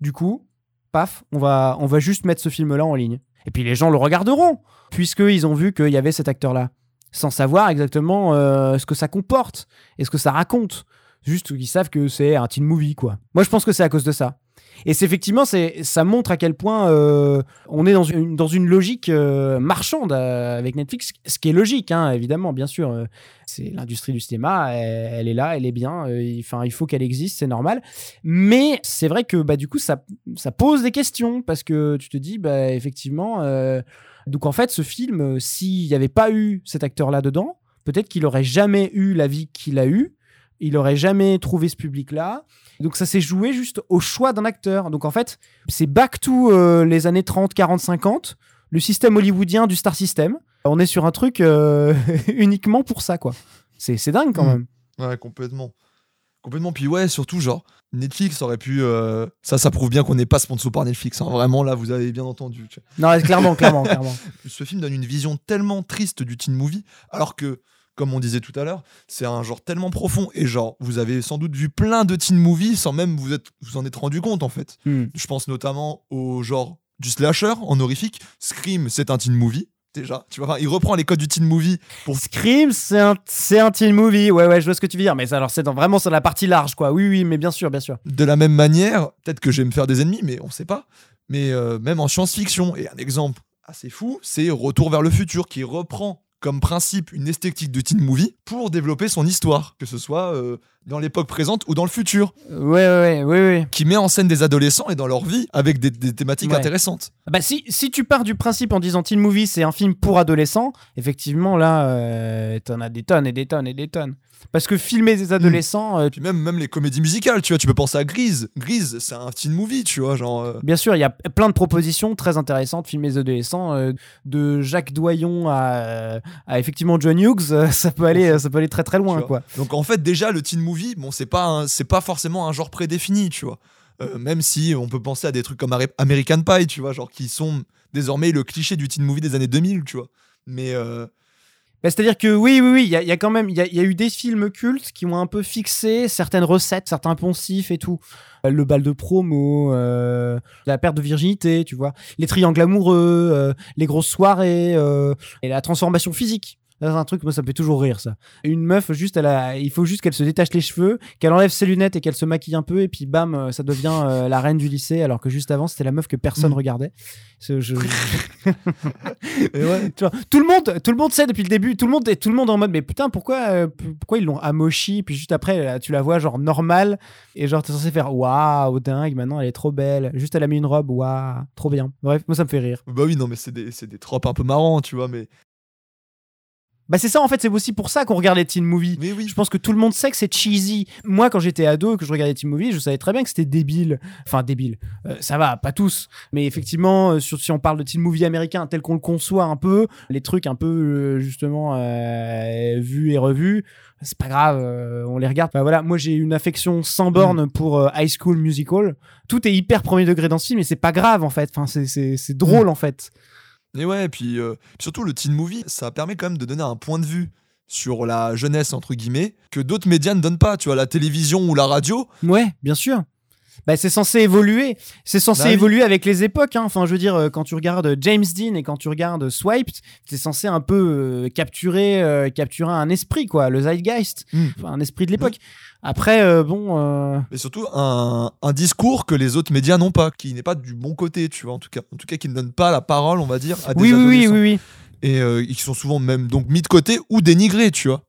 Du coup, paf, on va, on va juste mettre ce film-là en ligne. Et puis les gens le regarderont puisqu'ils ont vu qu'il y avait cet acteur-là, sans savoir exactement euh, ce que ça comporte et ce que ça raconte. Juste qu'ils savent que c'est un teen movie, quoi. Moi, je pense que c'est à cause de ça. Et c'est effectivement, c'est, ça montre à quel point euh, on est dans une, dans une logique euh, marchande avec Netflix, ce qui est logique, hein, évidemment, bien sûr. c'est l'industrie du cinéma, elle, elle est là, elle est bien. Enfin, il faut qu'elle existe, c'est normal. Mais c'est vrai que bah, du coup, ça, ça pose des questions parce que tu te dis, bah, effectivement, donc en fait, ce film, euh, s'il n'y avait pas eu cet acteur-là dedans, peut-être qu'il aurait jamais eu la vie qu'il a eue. Il aurait jamais trouvé ce public-là. Donc ça s'est joué juste au choix d'un acteur. Donc en fait, c'est back to euh, les années 30, 40, 50, le système hollywoodien du star system. On est sur un truc euh, uniquement pour ça, quoi. C'est dingue quand Mm. même. Ouais, complètement. Complètement. Puis ouais, surtout, genre, Netflix aurait pu. euh, Ça, ça prouve bien qu'on n'est pas sponsor par Netflix. hein. Vraiment, là, vous avez bien entendu. tu vois. Non, clairement, clairement, clairement. Ce film donne une vision tellement triste du teen movie, alors que, comme on disait tout à l'heure, c'est un genre tellement profond. Et genre, vous avez sans doute vu plein de teen movies sans même vous, être, vous en être rendu compte, en fait. Hmm. Je pense notamment au genre du slasher en horrifique. Scream, c'est un teen movie. Déjà, tu vois, enfin, il reprend les codes du teen movie pour Scream, c'est un, c'est un teen movie. Ouais, ouais, je vois ce que tu veux dire. Mais ça, alors, c'est dans- vraiment sur la partie large, quoi. Oui, oui, mais bien sûr, bien sûr. De la même manière, peut-être que je vais me faire des ennemis, mais on sait pas. Mais euh, même en science-fiction, et un exemple assez fou, c'est Retour vers le futur, qui reprend comme principe une esthétique de teen movie pour développer son histoire, que ce soit euh, dans l'époque présente ou dans le futur, Ouais, ouais, ouais, ouais, qui met en scène des adolescents et dans leur vie avec des, des thématiques Ouais. intéressantes. Bah, si, si tu pars du principe en disant teen movie, c'est un film pour adolescents, effectivement, là, euh, t'en as des tonnes et des tonnes et des tonnes. Parce que filmer des adolescents, euh, Puis même, même les comédies musicales, tu vois, tu peux penser à Grease. Grease, c'est un teen movie, tu vois, genre... euh, Bien sûr, il y a plein de propositions très intéressantes, filmer des adolescents, euh, de Jacques Doyon à, à effectivement John Hughes, ça peut aller, ça peut aller très très loin, quoi. Donc en fait déjà le teen movie, bon c'est pas c'est pas forcément un genre prédéfini, tu vois. Euh, même si on peut penser à des trucs comme American Pie, tu vois, genre qui sont désormais le cliché du teen movie des années 2000, tu vois. Mais euh, Bah, C'est-à-dire que oui, oui, oui, il y, a- quand même, il y a, eu des films cultes qui ont un peu fixé certaines recettes, certains poncifs et tout. Euh, Le bal de promo, la perte de virginité, tu vois, les triangles amoureux, les grosses soirées et la transformation physique. C'est un truc, moi, ça me fait toujours rire, ça. Une meuf, juste, elle a, il faut juste qu'elle se détache les cheveux, qu'elle enlève ses lunettes et qu'elle se maquille un peu, et puis bam, euh, ça devient euh, la reine du lycée, alors que juste avant, c'était la meuf que personne Mm. regardait. Je- et ouais. tu vois, tout le monde, tout le monde sait depuis le début, tout le monde est, tout le monde en mode, mais putain, pourquoi, euh, pourquoi ils l'ont amochi Puis juste après, là, tu la vois genre normale et genre t'es censé faire waouh, dingue, maintenant elle est trop belle. Juste elle a mis une robe, waouh, trop bien. Bref, moi ça me fait rire. Bah oui non mais c'est des c'est des tropes un peu marrants, tu vois, mais Bah c'est ça en fait, c'est aussi pour ça qu'on regarde les teen movies. mais oui. Je pense que tout le monde sait que c'est cheesy. Moi, quand j'étais ado et que je regardais Teen Movie, je savais très bien que c'était débile. Enfin, débile. Euh, ça va, pas tous. Mais effectivement, euh, sur- si on parle de Teen Movie américain tel qu'on le conçoit un peu, les trucs un peu, euh, justement, euh, vus et revus, c'est pas grave, euh, on les regarde. Bah, voilà, moi, j'ai une affection sans borne pour euh, High School Musical. Tout est hyper premier degré dans ce film, mais c'est pas grave, en fait. Enfin, c'est- c'est c'est drôle, en fait. Et ouais, et puis euh, puis surtout le teen movie, ça permet quand même de donner un point de vue sur la jeunesse entre guillemets que d'autres médias ne donnent pas, tu vois, la télévision ou la radio. Ouais, bien sûr. Bah, c'est censé évoluer. C'est censé Bah oui. évoluer avec les époques. hein. Enfin, je veux dire, euh, quand tu regardes James Dean et quand tu regardes Swiped, c'est censé un peu euh, capturer, euh, capturer un esprit, quoi, le zeitgeist, Mm. Enfin, un esprit de l'époque. Après, euh, bon. euh, Mais surtout un, un discours que les autres médias n'ont pas, qui n'est pas du bon côté, tu vois, en tout cas. En tout cas, qui ne donne pas la parole, on va dire, à des Oui, oui, oui, oui, oui. Et euh, qui sont souvent même donc mis de côté ou dénigrés, tu vois.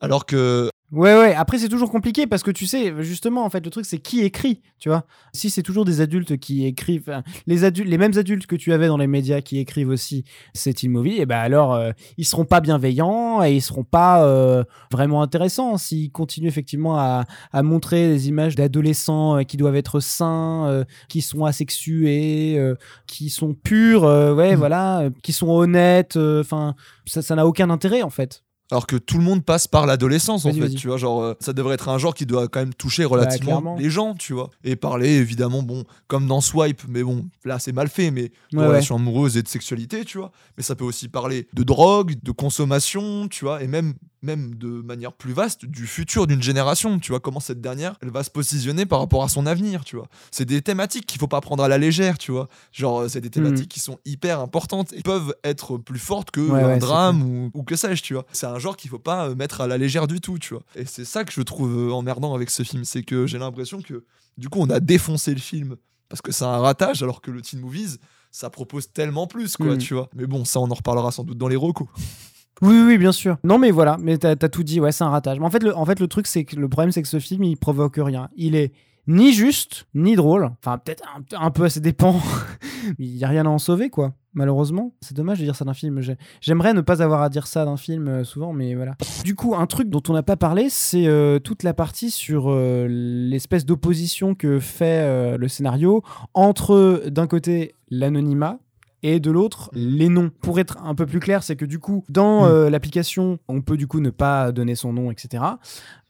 Alors que Ouais, ouais. Après, c'est toujours compliqué parce que tu sais, justement, en fait, le truc, c'est qui écrit, tu vois. Si c'est toujours des adultes qui écrivent, les adultes, les mêmes adultes que tu avais dans les médias qui écrivent aussi ces teen movies, et ben alors, euh, ils seront pas bienveillants et ils seront pas euh, vraiment intéressants s'ils continuent effectivement à, à montrer des images d'adolescents euh, qui doivent être sains, euh, qui sont asexués, qui sont purs, ouais, Mhm. voilà, qui sont honnêtes. Enfin, ça, ça n'a aucun intérêt en fait. Alors que tout le monde passe par l'adolescence en fait, tu vois, genre euh, ça devrait être un genre qui doit quand même toucher relativement les gens, tu vois, et parler évidemment bon comme dans Swipe, mais bon là c'est mal fait, mais de ouais. relations amoureuses et de sexualité, tu vois, mais ça peut aussi parler de drogue, de consommation, tu vois, et même même de manière plus vaste du futur d'une génération, tu vois, comment cette dernière elle va se positionner par rapport à son avenir, tu vois. C'est des thématiques qu'il faut pas prendre à la légère, tu vois. Genre euh, c'est des thématiques qui sont hyper importantes et peuvent être plus fortes que Hmm. Ouais, un ouais, drame ou, ou que sais-je, tu vois. C'est un genre qu'il faut pas euh, mettre à la légère du tout, tu vois. Et c'est ça que je trouve euh, emmerdant avec ce film, c'est que j'ai l'impression que du coup on a défoncé le film parce que c'est un ratage alors que le Teen Movies ça propose tellement plus quoi, Mm. tu vois. Mais bon, ça on en reparlera sans doute dans les recos. Oui, oui, bien sûr. Non, mais voilà, mais t'as as tout dit, ouais, c'est un ratage. Mais en fait, le, truc, c'est que le problème, c'est que ce film, il provoque rien. Il est ni juste, ni drôle. Enfin, peut-être un, un peu dépens. Mais il n'y a rien à en sauver, quoi. Malheureusement. C'est dommage de dire ça d'un film. J'ai- J'aimerais ne pas avoir à dire ça d'un film euh, souvent, mais voilà. Du coup, un truc dont on n'a pas parlé, c'est euh, toute la partie sur euh, l'espèce d'opposition que fait le scénario entre, d'un côté, l'anonymat et de l'autre les noms. Pour être un peu plus clair, c'est que du coup, dans Mm. euh, l'application, on peut du coup ne pas donner son nom, etc.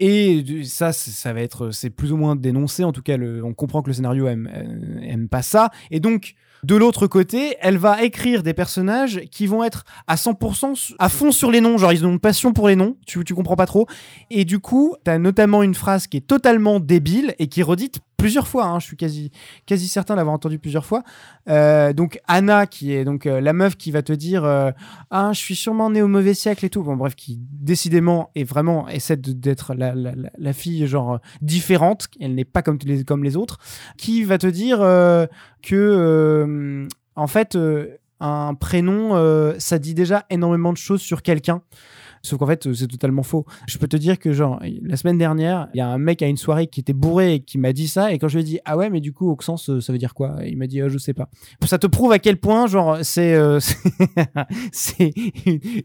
Et ça, c'est- ça va être, c'est plus ou moins dénoncé. En tout cas, le- on comprend que le scénario aime, euh, aime pas ça. Et donc, de l'autre côté, elle va écrire des personnages qui vont être à 100% su- à fond sur les noms. Genre, ils ont une passion pour les noms. Tu, tu comprends pas trop. Et du coup, t'as notamment une phrase qui est totalement débile et qui est redite plusieurs fois. hein. Je suis quasi, quasi certain d'avoir entendu plusieurs fois. Euh, donc Anna, qui est donc euh, la meuf qui va te dire euh, ah je suis sûrement née au mauvais siècle et tout. Bon bref, qui décidément est vraiment essaie d'être la, la, la- fille genre différente. Elle n'est pas comme les comme les autres. Qui va te dire que en fait un prénom ça dit déjà énormément de choses sur quelqu'un. Sauf qu'en fait, euh, c'est totalement faux. Je peux te dire que, genre, la semaine dernière, il y a un mec à une soirée qui était bourré et qui m'a dit ça. Et quand je lui ai dit, ah ouais, mais du coup, Auxence, euh, ça veut dire quoi? Il m'a dit, euh, je sais pas. Ça te prouve à quel point, genre, c'est euh, c'est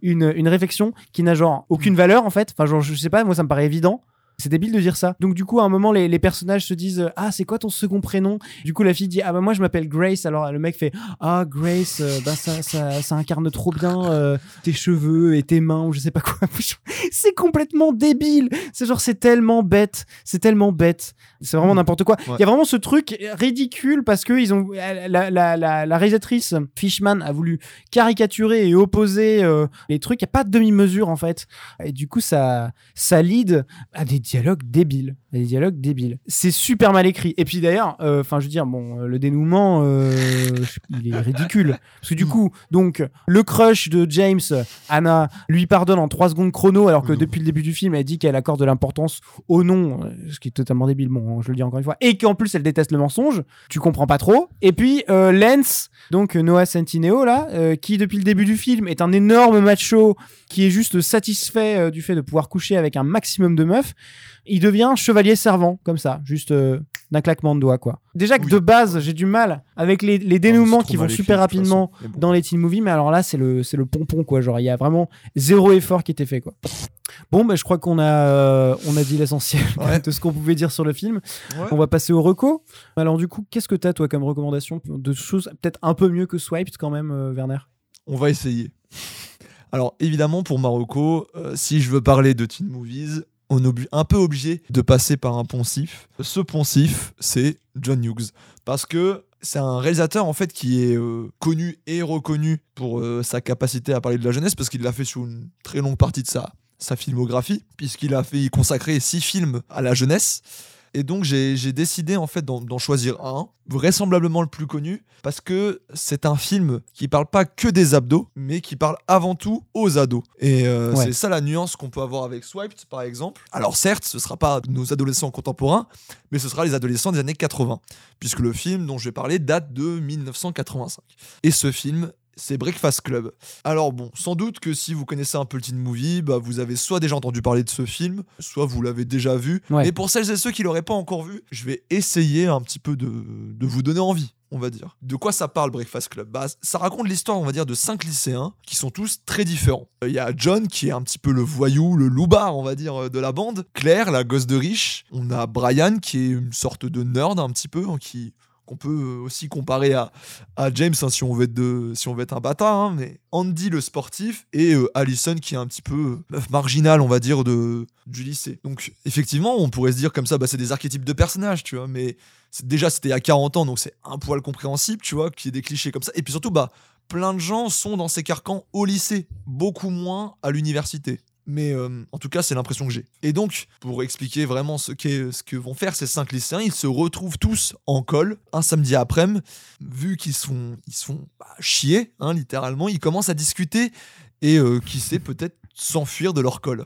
une, une réflexion qui n'a, genre, aucune valeur, en fait. Enfin, genre, je sais pas, moi, ça me paraît évident. C'est débile de dire ça. Donc du coup, à un moment, les, les personnages se disent ah c'est quoi ton second prénom? Du coup, la fille dit ah bah moi je m'appelle Grace. Alors le mec fait ah Grace, euh, bah ça, ça ça incarne trop bien euh, tes cheveux et tes mains ou je sais pas quoi. c'est complètement débile. C'est genre c'est tellement bête, c'est tellement bête. C'est vraiment n'importe quoi. Il Ouais. y a vraiment ce truc ridicule parce que ils ont la, la, la, la réalisatrice Fishman a voulu caricaturer et opposer euh, les trucs. Il y a pas de demi-mesure en fait. Et du coup, ça, ça lead à des dialogues débiles. Des dialogues débiles. C'est super mal écrit. Et puis d'ailleurs, euh, enfin, je veux dire, bon, euh, le dénouement, euh, il est ridicule. Parce que du coup, donc, le crush de James, Anna, lui pardonne en 3 secondes chrono, alors que depuis le début du film, elle dit qu'elle accorde de l'importance au nom, ce qui est totalement débile, bon, je le dis encore une fois, et qu'en plus, elle déteste le mensonge. Tu comprends pas trop. Et puis, euh, Lance, donc Noah Centineo, là, qui depuis le début du film est un énorme macho qui est juste satisfait du fait de pouvoir coucher avec un maximum de meufs, il devient chevalier servant, comme ça, juste euh, d'un claquement de doigts, quoi. Déjà que Oui. de base, j'ai du mal avec les, dénouements qui vont écrit, super rapidement bon. dans les teen movies, mais alors là, c'est le, c'est le pompon, quoi. Genre, il y a vraiment zéro effort qui était fait, quoi. Bon, bah, je crois qu'on a, euh, on a dit l'essentiel Ouais. de ce qu'on pouvait dire sur le film. Ouais. On va passer au reco. Alors, du coup, qu'est-ce que t'as, toi, comme recommandation de choses peut-être un peu mieux que Swiped, quand même, euh, Werner? On va essayer. Alors évidemment pour Marocco, euh, si je veux parler de teen movies, on est un peu obligé de passer par un poncif. Ce poncif, c'est John Hughes parce que c'est un réalisateur en fait qui est euh, connu et reconnu pour euh, sa capacité à parler de la jeunesse parce qu'il l'a fait sur une très longue partie de sa sa filmographie puisqu'il a fait consacrer six films à la jeunesse. Et donc j'ai décidé en fait d'en d'en choisir un, vraisemblablement le plus connu, parce que c'est un film qui parle pas que des abdos, mais qui parle avant tout aux ados. Et euh, Ouais. c'est ça la nuance qu'on peut avoir avec Swiped, par exemple. Alors certes, ce sera pas nos adolescents contemporains, mais ce sera les adolescents des années 80, puisque le film dont je vais parler date de 1985. Et ce film, c'est Breakfast Club. Alors bon, sans doute que si vous connaissez un peu le teen movie, bah vous avez soit déjà entendu parler de ce film, soit vous l'avez déjà vu. Ouais. Mais pour celles et ceux qui l'auraient pas encore vu, je vais essayer un petit peu de, de vous donner envie. On va dire. De quoi ça parle Breakfast Club? Bah, Ça raconte l'histoire, on va dire, de cinq lycéens qui sont tous très différents. Il y a John qui est un petit peu le voyou, le loupard, on va dire, de la bande. Claire, la gosse de riche. On a Brian qui est une sorte de nerd un petit peu, hein, qui qu'on peut aussi comparer à, à James hein, si, on veut être un bâtard, hein, mais Andy le sportif et euh, Allison qui est un petit peu euh, meuf marginale, on va dire, de, du lycée. Donc effectivement, on pourrait se dire comme ça, bah, c'est des archétypes de personnages, tu vois, mais déjà c'était a 40 ans, donc c'est un poil compréhensible, tu vois, qu'il y ait des clichés comme ça. Et puis surtout, bah, plein de gens sont dans ces carcans au lycée, beaucoup moins à l'université. Mais euh, en tout cas, c'est l'impression que j'ai. Et donc, pour expliquer vraiment ce, ce que vont faire ces cinq lycéens, ils se retrouvent tous en col un samedi après-midi. Vu qu'ils se font, ils se font bah, chier, hein, littéralement, ils commencent à discuter et euh, qui sait peut-être s'enfuir de leur col.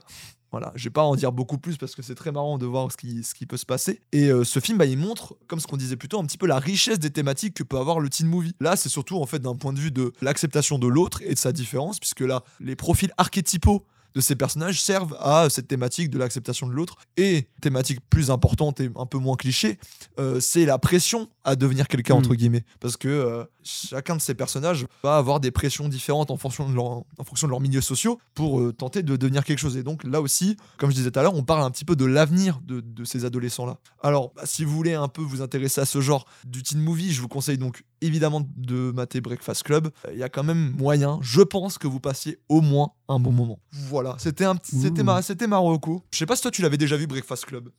Voilà, je vais pas en dire beaucoup plus parce que c'est très marrant de voir ce qui, ce qui peut se passer. Et euh, ce film, bah, il montre, comme ce qu'on disait plus tôt, un petit peu la richesse des thématiques que peut avoir le teen movie. Là, c'est surtout en fait d'un point de vue de l'acceptation de l'autre et de sa différence, puisque là, les profils archétypaux de ces personnages servent à cette thématique de l'acceptation de l'autre. Et thématique plus importante et un peu moins cliché, euh, c'est la pression à devenir quelqu'un, entre guillemets. Parce que euh, chacun de ces personnages va avoir des pressions différentes en fonction de leur, en fonction de leurs milieux sociaux pour euh, tenter de devenir quelque chose. Et donc là aussi, comme je disais tout à l'heure, on parle un petit peu de l'avenir de, de ces adolescents-là. Alors, bah, si vous voulez un peu vous intéresser à ce genre du teen movie, je vous conseille donc évidemment de mater Breakfast Club. Euh, Il y a quand même moyen, je pense, que vous passiez au moins un bon moment. Voilà, c'était un petit- c'était ma, c'était ma reco. Je sais pas si toi tu l'avais déjà vu Breakfast Club.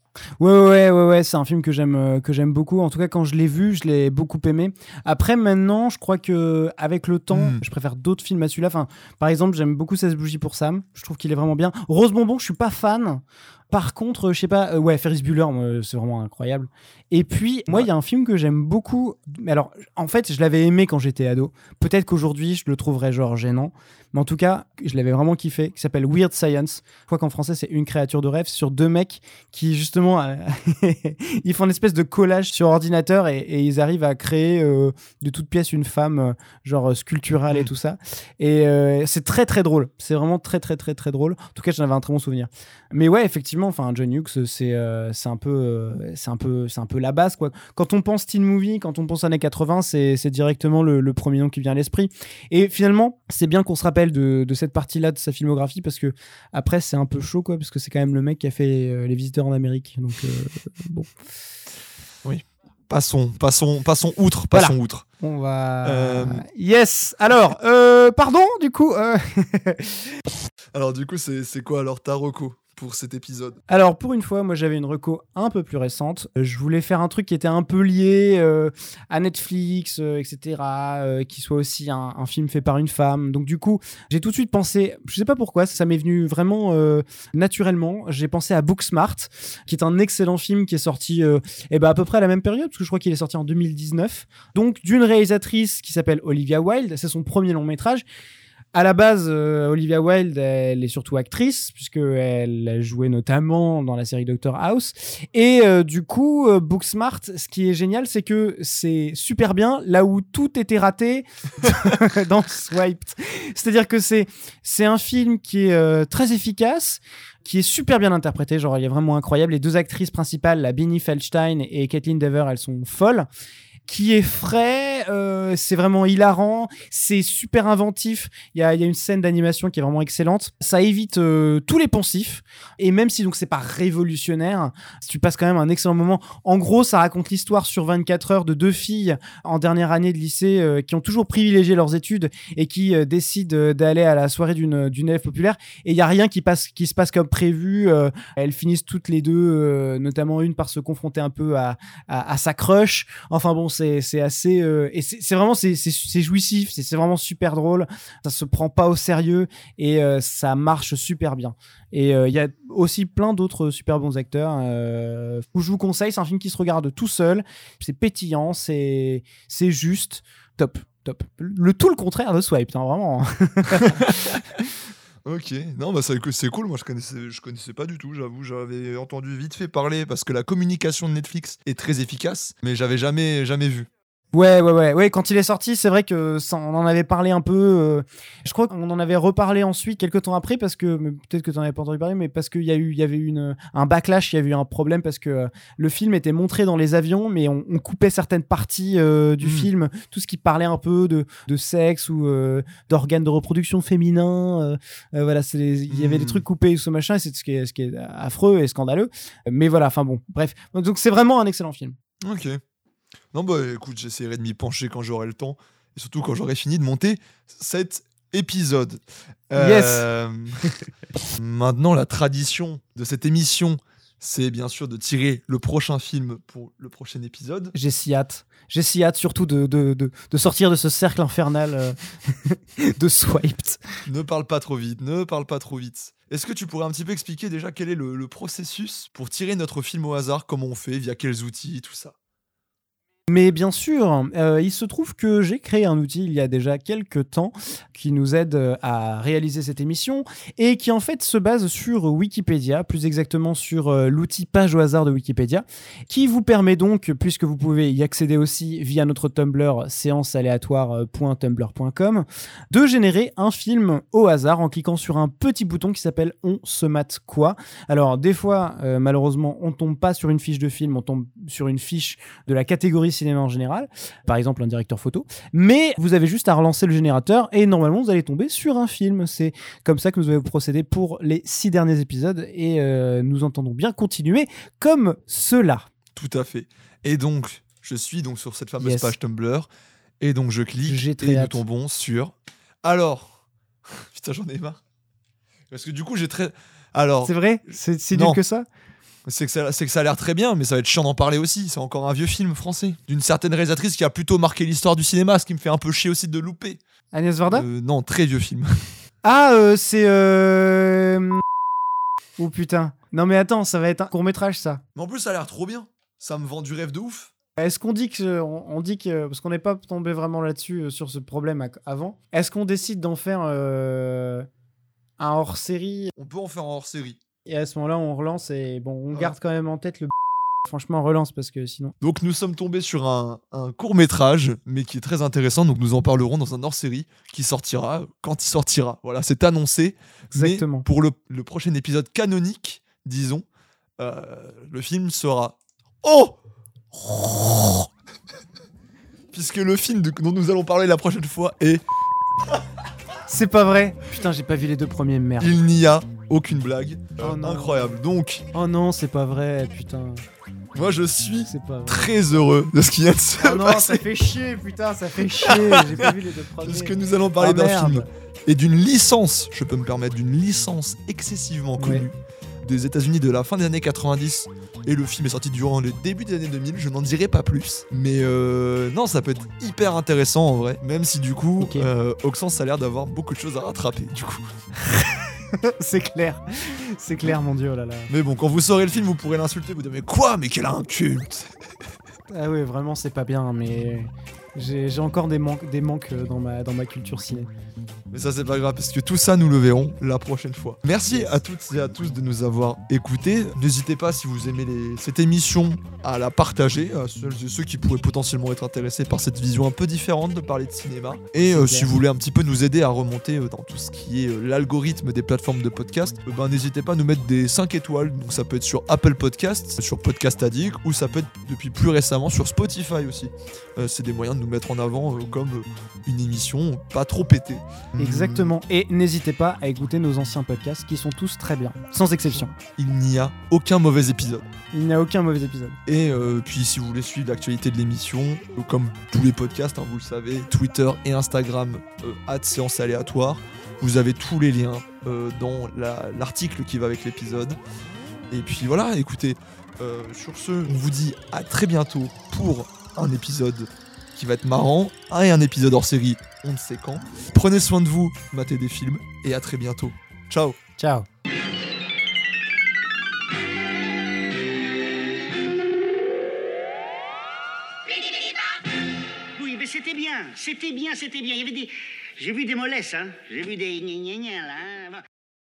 Ouais, ouais, ouais, ouais, ouais, c'est un film que j'aime, euh, que j'aime beaucoup. En tout cas, quand je l'ai vu, je l'ai beaucoup aimé. Après, maintenant, je crois que avec le temps, Mm. je préfère d'autres films à celui-là. Enfin, par exemple, j'aime beaucoup 16 bougies pour Sam. Je trouve qu'il est vraiment bien. Rose Bonbon, je suis pas fan. Par contre, je sais pas, euh, ouais, Ferris Bueller, c'est vraiment incroyable. Et puis, moi, il y a un film que j'aime beaucoup. Mais alors, en fait, je l'avais aimé quand j'étais ado. Peut-être qu'aujourd'hui, je le trouverais genre gênant. Mais en tout cas, je l'avais vraiment kiffé. Qui s'appelle Weird Science. Je crois qu'en français, c'est Une créature de rêve sur deux mecs qui, justement, euh, ils font une espèce de collage sur ordinateur et, et ils arrivent à créer euh, de toutes pièces une femme, euh, genre sculpturale et Mm. tout ça. Et euh, c'est très, très drôle. C'est vraiment très, très, très, très drôle. En tout cas, j'en avais un très bon souvenir. Mais ouais, effectivement, enfin, John Hughes, c'est c'est un peu, c'est un peu, c'est un peu la base, quoi. Quand on pense teen movie, quand on pense années 80, c'est c'est directement le, le premier nom qui vient à l'esprit. Et finalement, c'est bien qu'on se rappelle de, de cette partie-là de sa filmographie parce que après, c'est un peu chaud, quoi, parce que c'est quand même le mec qui a fait euh, Les Visiteurs en Amérique. Donc, euh, bon, Passons, passons, passons outre, passons outre. on va. Euh, Yes. Alors, pardon, du coup. euh, Alors du coup, c'est quoi alors ta reco pour cet épisode Alors pour une fois, moi j'avais une reco un peu plus récente. Je voulais faire un truc qui était un peu lié euh, à Netflix, euh, etc. euh, qui soit aussi un, film fait par une femme. Donc du coup, j'ai tout de suite pensé, je sais pas pourquoi, ça m'est venu vraiment naturellement. J'ai pensé à Booksmart, qui est un excellent film qui est sorti eh ben, à peu près à la même période, parce que je crois qu'il est sorti en 2019. Donc d'une réalisatrice qui s'appelle Olivia Wilde, c'est son premier long métrage. À la base, euh, Olivia Wilde, elle est surtout actrice, puisqu'elle a joué notamment dans la série Doctor House. Et euh, du coup, euh, Booksmart, ce qui est génial, c'est que c'est super bien là où tout était raté dans Swiped. C'est-à-dire que c'est c'est un film qui est euh, très efficace, qui est super bien interprété, genre il est vraiment incroyable. Les deux actrices principales, la Beanie Feldstein et Kathleen Dever, elles sont folles qui est frais, euh, c'est vraiment hilarant, c'est super inventif. Il y a, une scène d'animation qui est vraiment excellente. Ça évite euh, tous les poncifs et même si donc c'est pas révolutionnaire, tu passes quand même un excellent moment. En gros, ça raconte l'histoire sur 24 heures de deux filles en dernière année de lycée euh, qui ont toujours privilégié leurs études et qui décident d'aller à la soirée d'une élève populaire et il y a rien qui passe qui se passe comme prévu. elles finissent toutes les deux, notamment une par se confronter un peu à, à, à sa crush. Enfin bon, c'est assez euh, et c'est vraiment c'est jouissif, c'est vraiment super drôle. Ça se prend pas au sérieux et euh, ça marche super bien. Et euh, il y a aussi plein d'autres super bons acteurs. Euh, je vous conseille, c'est un film qui se regarde tout seul. C'est pétillant, c'est c'est juste top, top. Le tout le contraire de Swipe, hein, vraiment. Ok, non, bah c'est cool. Moi, je connaissais, je connaissais pas du tout. J'avoue, j'avais entendu vite fait parler parce que la communication de Netflix est très efficace, mais j'avais jamais, jamais vu. Ouais, ouais, ouais, ouais. Quand il est sorti, c'est vrai que ça, on en avait parlé un peu. euh, je crois qu'on en avait reparlé ensuite, quelques temps après, parce que peut-être que tu n'en avais pas entendu parler, mais parce qu'il y a eu, il y avait eu une, un backlash, il y avait eu un problème parce que euh, le film était montré dans les avions, mais on, on coupait certaines parties euh, du Mm. film, tout ce qui parlait un peu de, de sexe ou d'organes de reproduction féminin. voilà, il y avait des trucs coupés, ce machin, et c'est ce qui est, ce qui est affreux et scandaleux. Mais voilà, enfin bon, bref. Donc c'est vraiment un excellent film. Ok. Non, bah écoute, j'essaierai de m'y pencher quand j'aurai le temps et surtout quand j'aurai fini de monter cet épisode. Euh, Maintenant, la tradition de cette émission, c'est bien sûr de tirer le prochain film pour le prochain épisode. J'ai si hâte. J'ai si hâte surtout de, de, de, de sortir de ce cercle infernal euh, de swiped. Ne parle pas trop vite, ne parle pas trop vite. Est-ce que tu pourrais un petit peu expliquer déjà quel est le, le processus pour tirer notre film au hasard, comment on fait, via quels outils, tout ça? Mais bien sûr, euh, il se trouve que j'ai créé un outil il y a déjà quelques temps qui nous aide euh, à réaliser cette émission et qui en fait se base sur Wikipédia, plus exactement sur euh, l'outil page au hasard de Wikipédia, qui vous permet donc, puisque vous pouvez y accéder aussi via notre Tumblr séancealéatoire.tumblr.com, de générer un film au hasard en cliquant sur un petit bouton qui s'appelle On se mate quoi. Alors des fois, malheureusement, on tombe pas sur une fiche de film, on tombe sur une fiche de la catégorie cinéma en général, par exemple un directeur photo, mais vous avez juste à relancer le générateur et normalement vous allez tomber sur un film. C'est comme ça que nous allons procéder pour les six derniers épisodes et euh, nous entendons bien continuer comme cela. Tout à fait. Et donc, je suis donc sur cette fameuse Yes. page Tumblr. Et donc, je clique J'ai très et nous hâte. tombons sur. Alors. Putain, j'en ai marre. Parce que du coup, j'ai très. Alors, C'est vrai? C'est nul que ça? C'est que, ça, c'est que ça a l'air très bien, mais ça va être chiant d'en parler aussi. C'est encore un vieux film français. D'une certaine réalisatrice qui a plutôt marqué l'histoire du cinéma, ce qui me fait un peu chier aussi de louper. Agnès Varda Euh, non, très vieux film. Ah, euh, c'est... Euh... Oh putain. Non mais attends, ça va être un court métrage ça. Mais en plus, ça a l'air trop bien. Ça me vend du rêve de ouf. Est-ce qu'on dit que on, on dit que parce qu'on n'est pas tombé vraiment là-dessus euh, sur ce problème ac- avant. Est-ce qu'on décide d'en faire euh, un hors-série? On peut en faire en hors série. Et à ce moment-là on relance et bon on Ouais. garde quand même en tête le franchement on relance parce que sinon Donc nous sommes tombés sur un, un court métrage, mais qui est très intéressant. Donc nous en parlerons dans un hors-série qui sortira quand il sortira. Voilà, c'est annoncé. Mais exactement. pour le, le prochain épisode canonique, disons, euh, le film sera Oh Puisque le film de- dont nous allons parler la prochaine fois est C'est pas vrai. Putain j'ai pas vu les deux premiers merde. Il n'y a aucune blague. Oh non. Incroyable. Donc, Oh non c'est pas vrai putain moi je suis très heureux de ce qui vient de se Oh non ça fait chier putain ça fait chier j'ai pas vu les deux premiers. Parce que nous allons parler Ah, d'un film et d'une licence, je peux me permettre, d'une licence excessivement connue des États-Unis de la fin des années 90. Et le film est sorti durant le début des années 2000, je n'en dirai pas plus. Mais euh, non, ça peut être hyper intéressant en vrai, même si du coup, Ok. euh, Oxens a l'air d'avoir beaucoup de choses à rattraper du coup. c'est clair. C'est clair mon dieu oh là là. Mais bon, quand vous saurez le film, vous pourrez l'insulter, vous direz mais quoi Mais quel inculte Ah ouais, vraiment, c'est pas bien, mais j'ai j'ai encore des manques, des manques euh, dans ma, dans ma culture ciné. Mais ça, c'est pas grave, parce que tout ça, nous le verrons la prochaine fois. Merci à toutes et à tous de nous avoir écoutés. N'hésitez pas, si vous aimez les- cette émission, à la partager à celles et ceux qui pourraient potentiellement être intéressés par cette vision un peu différente de parler de cinéma. Et euh, si vous voulez un petit peu nous aider à remonter euh, dans tout ce qui est euh, l'algorithme des plateformes de podcast, ben, n'hésitez pas à nous mettre des 5 étoiles. Donc ça peut être sur Apple Podcasts, sur Podcast Addict, ou ça peut être depuis plus récemment sur Spotify aussi. C'est des moyens de nous mettre en avant comme une émission pas trop pétée. Exactement. Et n'hésitez pas à écouter nos anciens podcasts qui sont tous très bien, sans exception. Il n'y a aucun mauvais épisode. Il n'y a aucun mauvais épisode. Et euh, puis si vous voulez suivre l'actualité de l'émission, euh, comme tous les podcasts, hein, vous le savez, Twitter et Instagram, euh, séance aléatoire, vous avez tous les liens euh, dans la- l'article qui va avec l'épisode. Et puis voilà, écoutez, sur ce, on vous dit à très bientôt pour un épisode qui va être marrant et un épisode hors série, on ne sait quand. Prenez soin de vous, matez des films et à très bientôt. Ciao Ciao. Oui, mais c'était bien, c'était bien, c'était bien. Il y avait des. J'ai vu des mollesses, hein. J'ai vu des gna gna gna, là. hein.